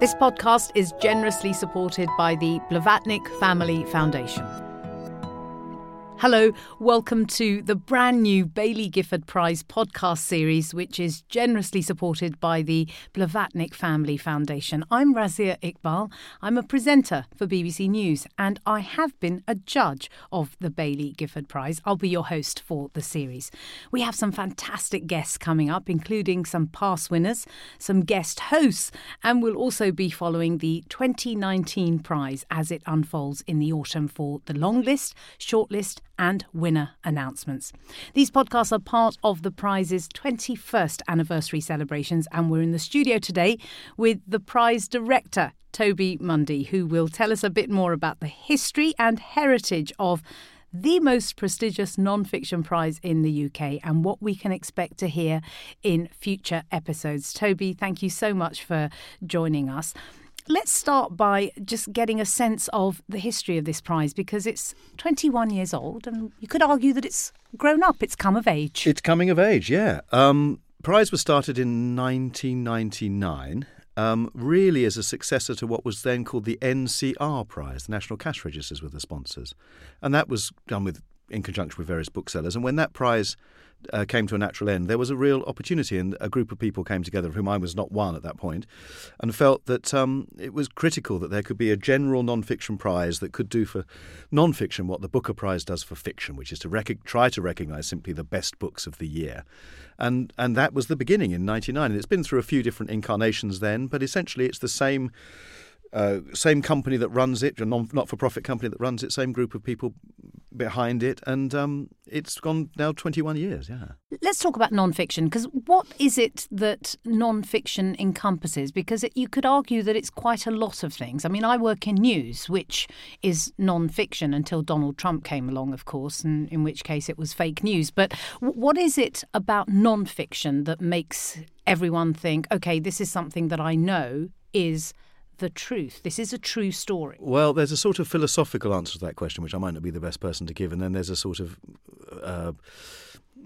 This podcast is generously supported by the Blavatnik Family Foundation. Hello, welcome to the brand new Baillie Gifford Prize podcast series, which is generously supported by the Blavatnik Family Foundation. I'm Razia Iqbal. I'm a presenter for BBC News, and I have been a judge of the Baillie Gifford Prize. I'll be your host for the series. We have some fantastic guests coming up, including some past winners, some guest hosts, and we'll also be following the 2019 prize as it unfolds in the autumn for the long list, short list, and winner announcements. These podcasts are part of the prize's 21st anniversary celebrations, and we're in the studio today with the prize director, Toby Mundy, who will tell us a bit more about the history and heritage of the most prestigious non fiction prize in the UK and what we can expect to hear in future episodes. Toby, thank you so much for joining us. Let's start by just getting a sense of the history of this prize because it's 21 years old and you could argue that it's grown up, it's come of age. It's coming of age, yeah. Um, prize was started in 1999. Um, really as a successor to what was then called the NCR Prize. The National Cash Registers were the sponsors. And that was done with in conjunction with various booksellers. And when that prize uh, came to a natural end, there was a real opportunity, and a group of people came together, of whom I was not one at that point, and felt that um, it was critical that there could be a general non-fiction prize that could do for non-fiction what the Booker Prize does for fiction, which is to rec- try to recognise simply the best books of the year, and and that was the beginning in '99, and it's been through a few different incarnations then, but essentially it's the same uh, same company that runs it, a not-for-profit company that runs it, same group of people behind it, and um, it's gone now 21 years. Yeah. Let's talk about non-fiction because what is it that non-fiction encompasses? Because it, you could argue that it's quite a lot of things. I mean, I work in news, which is non-fiction until Donald Trump came along, of course, and in which case it was fake news. But what is it about non-fiction that makes everyone think, okay, this is something that I know is the truth? This is a true story. Well, there's a sort of philosophical answer to that question, which I might not be the best person to give, and then there's a sort of uh,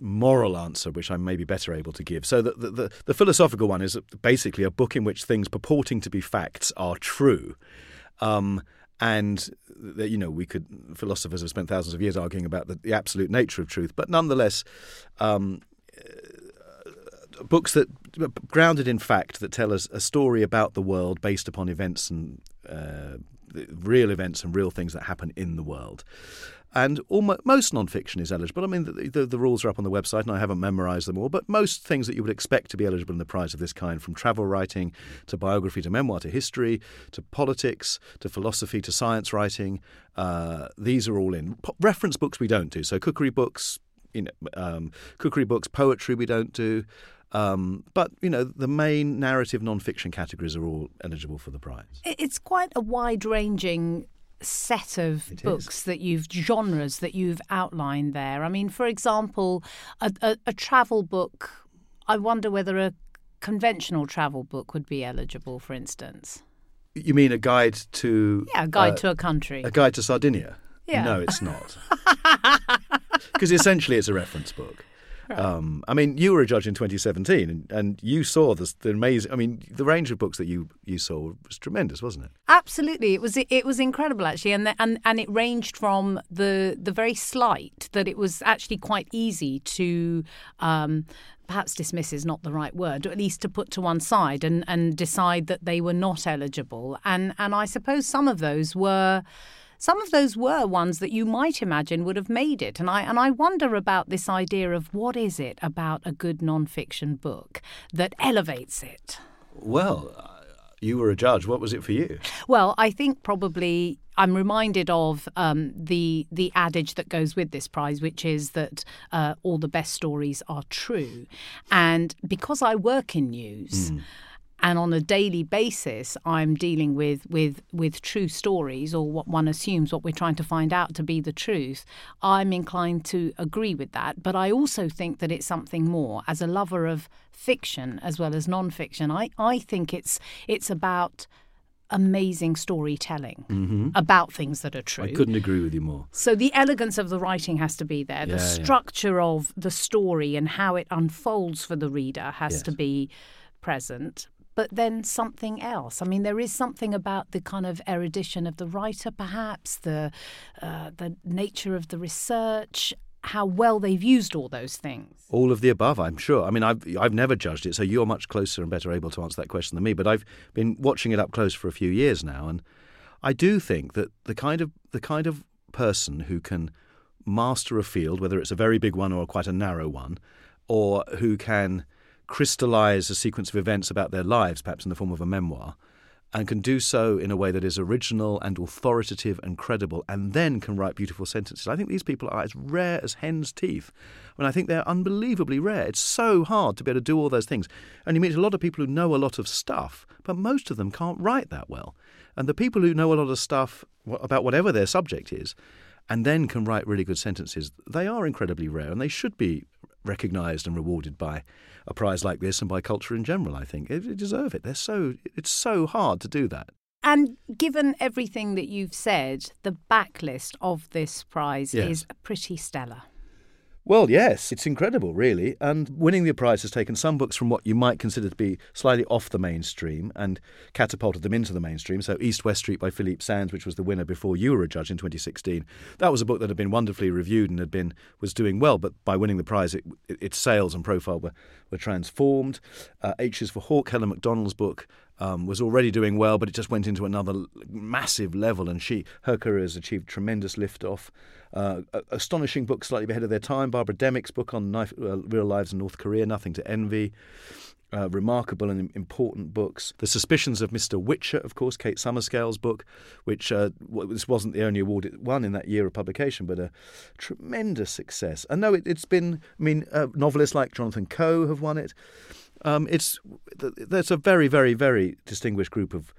moral answer, which I may be better able to give. So the, the, the, the philosophical one is basically a book in which things purporting to be facts are true. Um, and you know we could philosophers have spent thousands of years arguing about the, the absolute nature of truth, but nonetheless, um, books that grounded in fact that tell us a story about the world based upon events and uh, real events and real things that happen in the world. And almost, most non-fiction is eligible. I mean, the, the, the, rules are up on the website, and I haven't memorised them all. But most things that you would expect to be eligible in the prize of this kind, from travel writing to biography to memoir to history to politics to philosophy to science writing, uh, these are all in. reference books we don't do. So cookery books, you know, um, cookery books, poetry we don't do. Um, but you know, the main narrative non-fiction categories are all eligible for the prize. It's quite a wide-ranging set of it books is. that you've genres that you've outlined there. I mean, for example, a, a, a travel book. I wonder whether a conventional travel book would be eligible, for instance. You mean a guide to? Yeah, a guide uh, to a country. A guide to Sardinia. Yeah. No, it's not. Because essentially, it's a reference book. Um, I mean, you were a judge in 2017, and, and you saw this, the amazing. I mean, the range of books that you, you saw was tremendous, wasn't it? Absolutely, it was. It was incredible actually, and the, and and it ranged from the the very slight that it was actually quite easy to. Um, perhaps dismiss is not the right word, or at least to put to one side and, and decide that they were not eligible. And and I suppose some of those were some of those were ones that you might imagine would have made it. And I and I wonder about this idea of what is it about a good nonfiction book that elevates it. Well, you were a judge. What was it for you? Well, I think probably I'm reminded of um, the the adage that goes with this prize, which is that uh, all the best stories are true, and because I work in news. Mm and on a daily basis i'm dealing with with with true stories or what one assumes what we're trying to find out to be the truth i'm inclined to agree with that but i also think that it's something more as a lover of fiction as well as non-fiction i i think it's it's about amazing storytelling mm-hmm. about things that are true. I couldn't agree with you more. So the elegance of the writing has to be there. Yeah, the structure yeah. of the story and how it unfolds for the reader has yes. to be present but then something else. I mean, there is something about the kind of erudition of the writer, perhaps the uh, the nature of the research, how well they've used all those things. All of the above, I'm sure. I mean, I've I've never judged it, so you're much closer and better able to answer that question than me. But I've been watching it up close for a few years now, and I do think that the kind of the kind of person who can master a field, whether it's a very big one or quite a narrow one, or who can crystallize a sequence of events about their lives, perhaps in the form of a memoir, and can do so in a way that is original and authoritative and credible, and then can write beautiful sentences. I think these people are as rare as hen's teeth. I mean, I think they're unbelievably rare. It's so hard to be able to do all those things. And you meet a lot of people who know a lot of stuff, but most of them can't write that well. And the people who know a lot of stuff about whatever their subject is, and then can write really good sentences, they are incredibly rare, and they should be recognised and rewarded by a prize like this and by culture in general. I think they deserve it. They're so it's so hard to do that. And given everything that you've said, the backlist of this prize yes. is pretty stellar. Well, yes, it's incredible, really. And winning the prize has taken some books from what you might consider to be slightly off the mainstream and catapulted them into the mainstream. So, East West Street by Philippe Sands, which was the winner before you were a judge in 2016, that was a book that had been wonderfully reviewed and had been was doing well. But by winning the prize, it, it, its sales and profile were, were transformed. Uh, H is for Hawk, Helen Macdonald's book, um, was already doing well, but it just went into another massive level, and she her career has achieved tremendous liftoff. Uh, astonishing book, slightly ahead of their time. Barbara Demick's book on knife, uh, real lives in North Korea, Nothing to Envy. Uh, remarkable and important books. The Suspicions of Mr. Whicher, of course, Kate Summerscale's book, which uh, this wasn't the only award it won in that year of publication, but a tremendous success. And no, it, has been, I mean, uh, novelists like Jonathan Coe have won it. Um, it's there's a very, very, very distinguished group of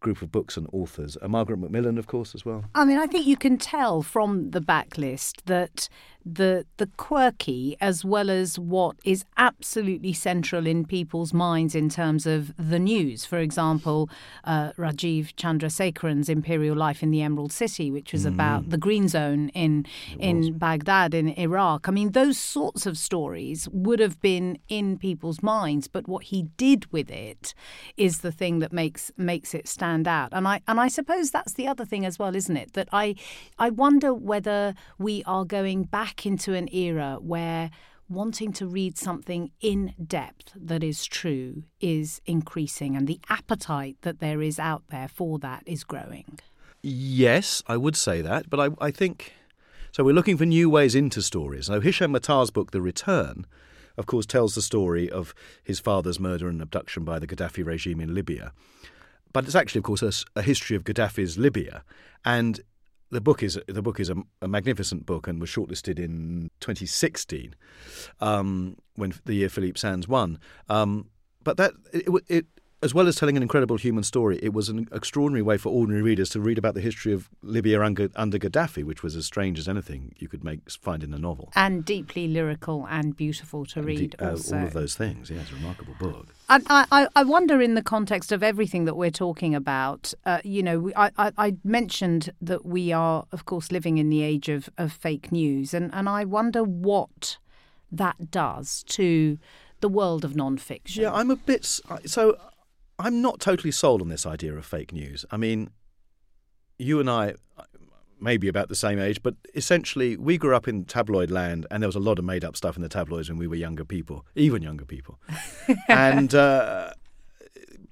group of books and authors. Uh, Margaret Macmillan, of course, as well. I mean, I think you can tell from the backlist that the the quirky as well as what is absolutely central in people's minds in terms of the news. For example, uh, Rajiv Chandrasekaran's Imperial Life in the Emerald City, which was mm. about the Green Zone in in Baghdad in Iraq. I mean, those sorts of stories would have been in people's minds, but what he did with it is the thing that makes makes it stand out. And I and I suppose that's the other thing as well, isn't it? That I I wonder whether we are going back back into an era where wanting to read something in depth that is true is increasing and the appetite that there is out there for that is growing. Yes, I would say that, but I, I think so. We're looking for new ways into stories. Now, Hisham Matar's book, The Return, of course, tells the story of his father's murder and abduction by the Gaddafi regime in Libya. But it's actually, of course, a, a history of Gaddafi's Libya. And the book is the book is a, a, magnificent book and was shortlisted in 2016 um, when the year Philippe Sands won. Um, but that it, it, as well as telling an incredible human story, it was an extraordinary way for ordinary readers to read about the history of Libya under, under Gaddafi, which was as strange as anything you could make find in a novel. And deeply lyrical and beautiful to and read. De- uh, all of those things. Yeah, it's a remarkable book. I, I, I wonder, in the context of everything that we're talking about, uh, you know, I, I, I, mentioned that we are, of course, living in the age of, of fake news, and, and I wonder what that does to the world of non-fiction. Yeah, I'm a bit so. I'm not totally sold on this idea of fake news. I mean, you and I may be about the same age, but essentially we grew up in tabloid land, and there was a lot of made up stuff in the tabloids when we were younger people, even younger people. and uh,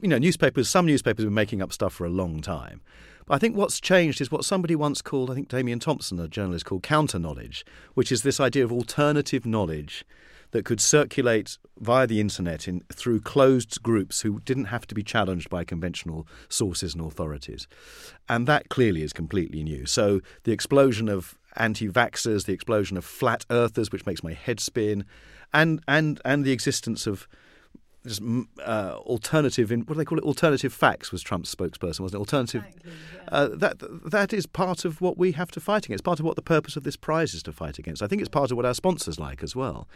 you know, newspapers. Some newspapers have been making up stuff for a long time. But I think what's changed is what somebody once called, I think Damian Thompson, a journalist, called counter knowledge, which is this idea of alternative knowledge that could circulate via the internet in, through closed groups who didn't have to be challenged by conventional sources and authorities. And that clearly is completely new. So the explosion of anti vaxxers, the explosion of flat earthers, which makes my head spin, and, and, and the existence of just uh, alternative in what do they call it? Alternative facts was Trump's spokesperson, wasn't it? Alternative. Exactly, yeah. uh, that that is part of what we have to fight against. Part of what the purpose of this prize is to fight against. I think it's part of what our sponsors like as well.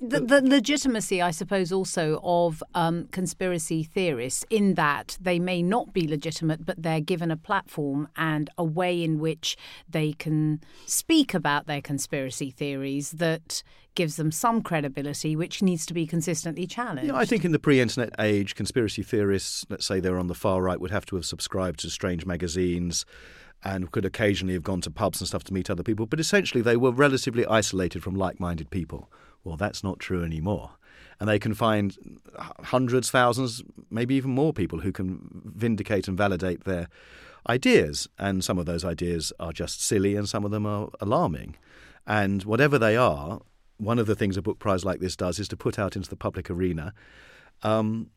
The, the legitimacy, I suppose, also of um, conspiracy theorists, in that they may not be legitimate, but they're given a platform and a way in which they can speak about their conspiracy theories that gives them some credibility, which needs to be consistently challenged. Yeah, I think in the pre-internet age, conspiracy theorists, let's say they're on the far right, would have to have subscribed to strange magazines and could occasionally have gone to pubs and stuff to meet other people. But essentially, they were relatively isolated from like-minded people. Well, that's not true anymore and they can find hundreds, thousands, maybe even more people who can vindicate and validate their ideas. And some of those ideas are just silly, and some of them are alarming. And whatever they are, one of the things a book prize like this does is to put out into the public arena um,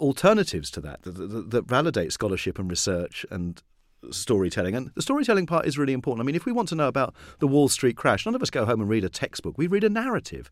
alternatives to that, that, that that validate scholarship and research and storytelling. And the storytelling part is really important. I mean, if we want to know about the Wall Street crash, none of us go home and read a textbook. We read a narrative.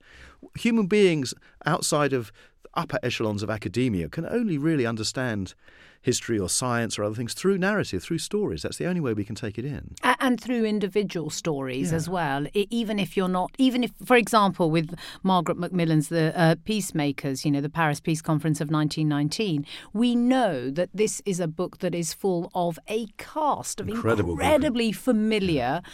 Human beings outside of upper echelons of academia can only really understand history or science or other things through narrative, through stories. That's the only way we can take it in. And through individual stories yeah. as well. Even if you're not, even if, for example, with Margaret Macmillan's The uh, Peacemakers, you know, the Paris Peace Conference of 1919, we know that this is a book that is full of a cast of Incredible incredibly familiar. Yeah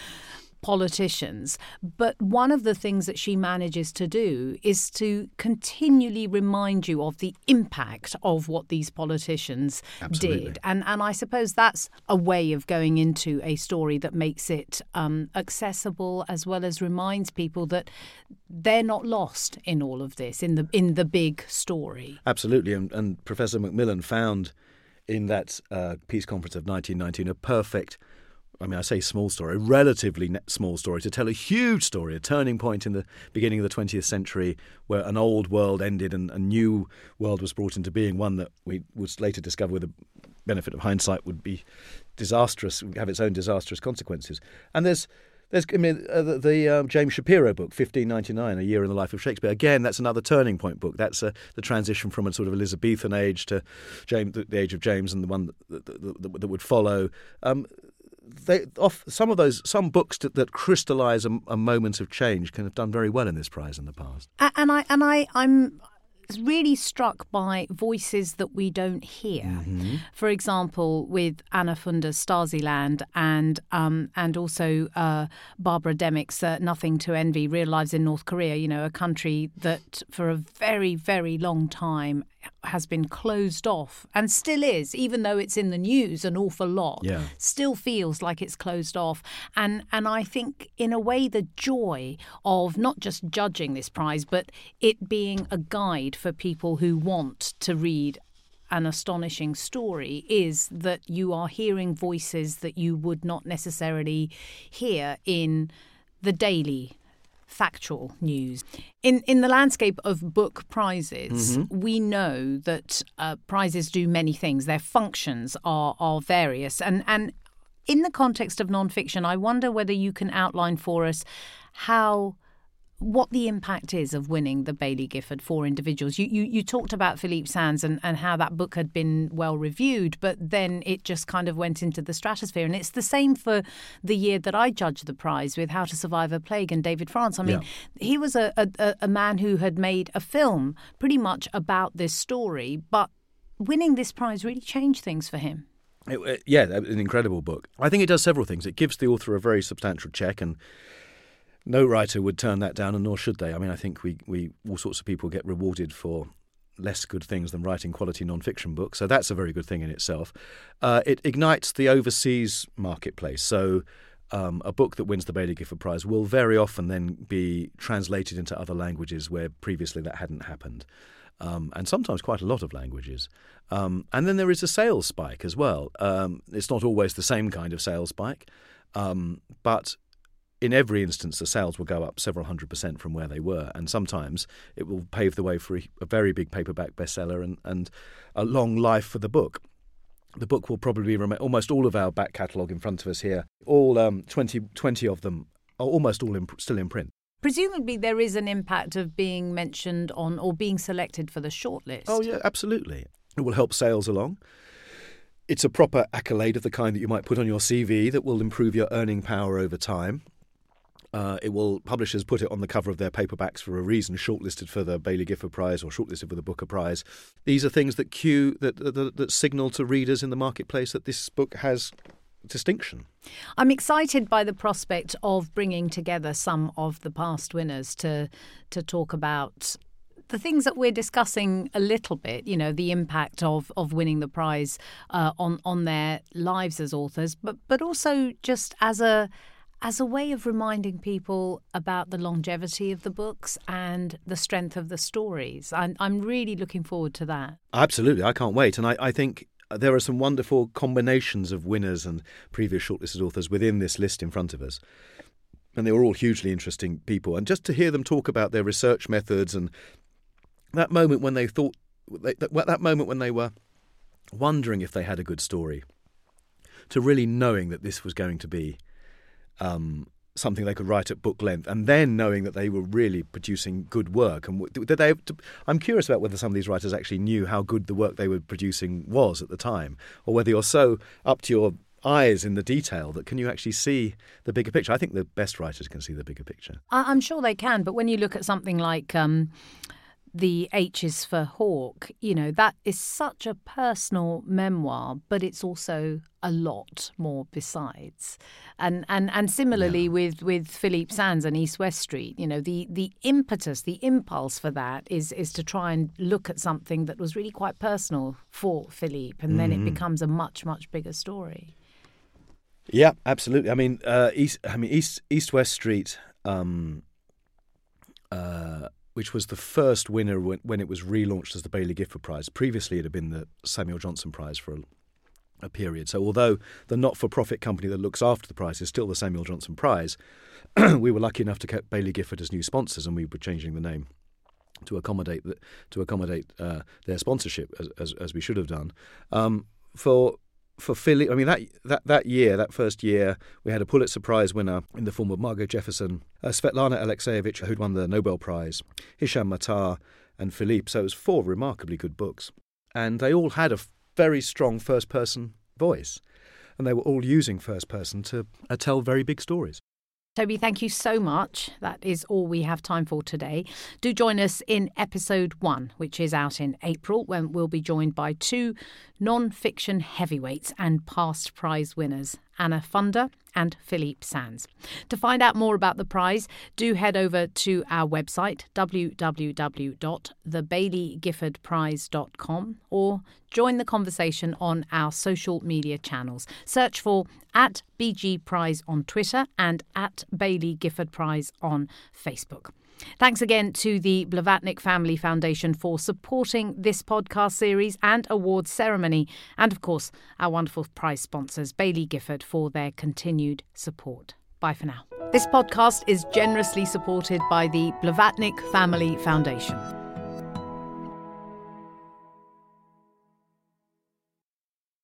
politicians. But one of the things that she manages to do is to continually remind you of the impact of what these politicians Absolutely. did. And, and I suppose that's a way of going into a story that makes it um, accessible as well as reminds people that they're not lost in all of this, in the, in the big story. Absolutely. And, and Professor Macmillan found in that uh, peace conference of 1919 a perfect – I mean, I say small story, a relatively small story, to tell a huge story, a turning point in the beginning of the 20th century where an old world ended and a new world was brought into being, one that we would later discover with the benefit of hindsight would be disastrous, have its own disastrous consequences. And there's there's, I mean, uh, the, the um, James Shapiro book, 1599, A Year in the Life of Shakespeare. Again, that's another turning point book. That's uh, the transition from a sort of Elizabethan age to James, the, the age of James and the one that, that, that, that would follow. Um, they off some of those some books that, that crystallize a, a, moment of change can have done very well in this prize in the past. And I and I I'm really struck by voices that we don't hear. Mm-hmm. For example, with Anna Funder's Stasiland and um, and also uh, Barbara Demick's uh, Nothing to Envy, Real Lives in North Korea, you know, a country that for a very, very long time has been closed off and still is, even though it's in the news an awful lot, yeah. still feels like it's closed off. And and I think in a way the joy of not just judging this prize, but it being a guide for people who want to read an astonishing story is that you are hearing voices that you would not necessarily hear in the daily factual news. In in the landscape of book prizes, mm-hmm. we know that uh, prizes do many things. Their functions are are various, and and in the context of nonfiction, I wonder whether you can outline for us how what the impact is of winning the Baillie Gifford for individuals. You, you, you talked about Philippe Sands and, and how that book had been well reviewed, but then it just kind of went into the stratosphere. And it's the same for the year that I judged the prize with How to Survive a Plague and David France. I mean, yeah. he was a, a, a man who had made a film pretty much about this story, but winning this prize really changed things for him. It, it, yeah, an incredible book. I think it does several things. It gives the author a very substantial check and no writer would turn that down, and nor should they. I mean, I think we, we all sorts of people get rewarded for less good things than writing quality non-fiction books, so that's a very good thing in itself. Uh, it ignites the overseas marketplace, so. Um, a book that wins the Baillie Gifford Prize will very often then be translated into other languages where previously that hadn't happened. Um, and sometimes quite a lot of languages. Um, and then there is a sales spike as well. Um, it's not always the same kind of sales spike, um, but in every instance, the sales will go up several hundred percent from where they were, and sometimes it will pave the way for a, a very big paperback bestseller and, and a long life for the book. The book will probably remain almost all of our back catalogue in front of us here. All um, 20, 20 of them are almost all in, still in print. Presumably, there is an impact of being mentioned on or being selected for the shortlist. Oh, yeah, absolutely. It will help sales along. It's a proper accolade of the kind that you might put on your CV that will improve your earning power over time. Uh, it will publishers put it on the cover of their paperbacks for a reason, shortlisted for the Baillie Gifford Prize or shortlisted for the Booker Prize. These are things that cue that, that, that signal to readers in the marketplace that this book has distinction. I'm excited by the prospect of bringing together some of the past winners to to talk about the things that we're discussing a little bit, you know, the impact of, of winning the prize uh, on on their lives as authors, but but also just as a as a way of reminding people about the longevity of the books and the strength of the stories. I'm, I'm really looking forward to that. Absolutely, I can't wait, and I, I think uh, there are some wonderful combinations of winners and previous shortlisted authors within this list in front of us. And they were all hugely interesting people. And just to hear them talk about their research methods and that moment when they thought, that moment when they were wondering if they had a good story, to really knowing that this was going to be um, something they could write at book length, and then knowing that they were really producing good work. And did they? I'm curious about whether some of these writers actually knew how good the work they were producing was at the time, or whether you're so up to your eyes in the detail that can you actually see the bigger picture? I think the best writers can see the bigger picture. I'm sure they can, but when you look at something like um, the H is for Hawk, you know, that is such a personal memoir, but it's also a lot more besides. And and, and similarly yeah. with, with Philippe Sands and East West Street, you know, the, the impetus, the impulse for that is is to try and look at something that was really quite personal for Philippe, and mm-hmm. then it mm-hmm. becomes a much, much bigger story. Yeah, absolutely. I mean, uh, East. I mean, East East West Street. Um, uh, which was the first winner when, when, it was relaunched as the Baillie Gifford Prize. Previously, it had been the Samuel Johnson Prize for a, a period. So, although the not for profit company that looks after the prize is still the Samuel Johnson Prize, we were lucky enough to get Baillie Gifford as new sponsors, and we were changing the name to accommodate the, to accommodate uh, their sponsorship as, as, as, we should have done. Um, for for Philly, I mean that that that year, that first year, we had a Pulitzer Prize winner in the form of Margo Jefferson, uh, Svetlana Alexievich, who'd won the Nobel Prize, Hisham Matar, and Philippe. So it was four remarkably good books, and they all had a very strong first-person voice, and they were all using first person to uh, tell very big stories. Toby, thank you so much. That is all we have time for today. Do join us in episode one, which is out in April, when we'll be joined by two non fiction heavyweights and past prize winners, Anna Funder and Philippe Sands. To find out more about the prize, do head over to our website, www.thebailliegiffordprize.com, or join the conversation on our social media channels. Search for at BG Prize on Twitter and at Baillie Gifford Prize on Facebook. Thanks again to the Blavatnik Family Foundation for supporting this podcast series and awards ceremony, and of course, our wonderful prize sponsors, Baillie Gifford, for their continued support. Bye for now. This podcast is generously supported by the Blavatnik Family Foundation.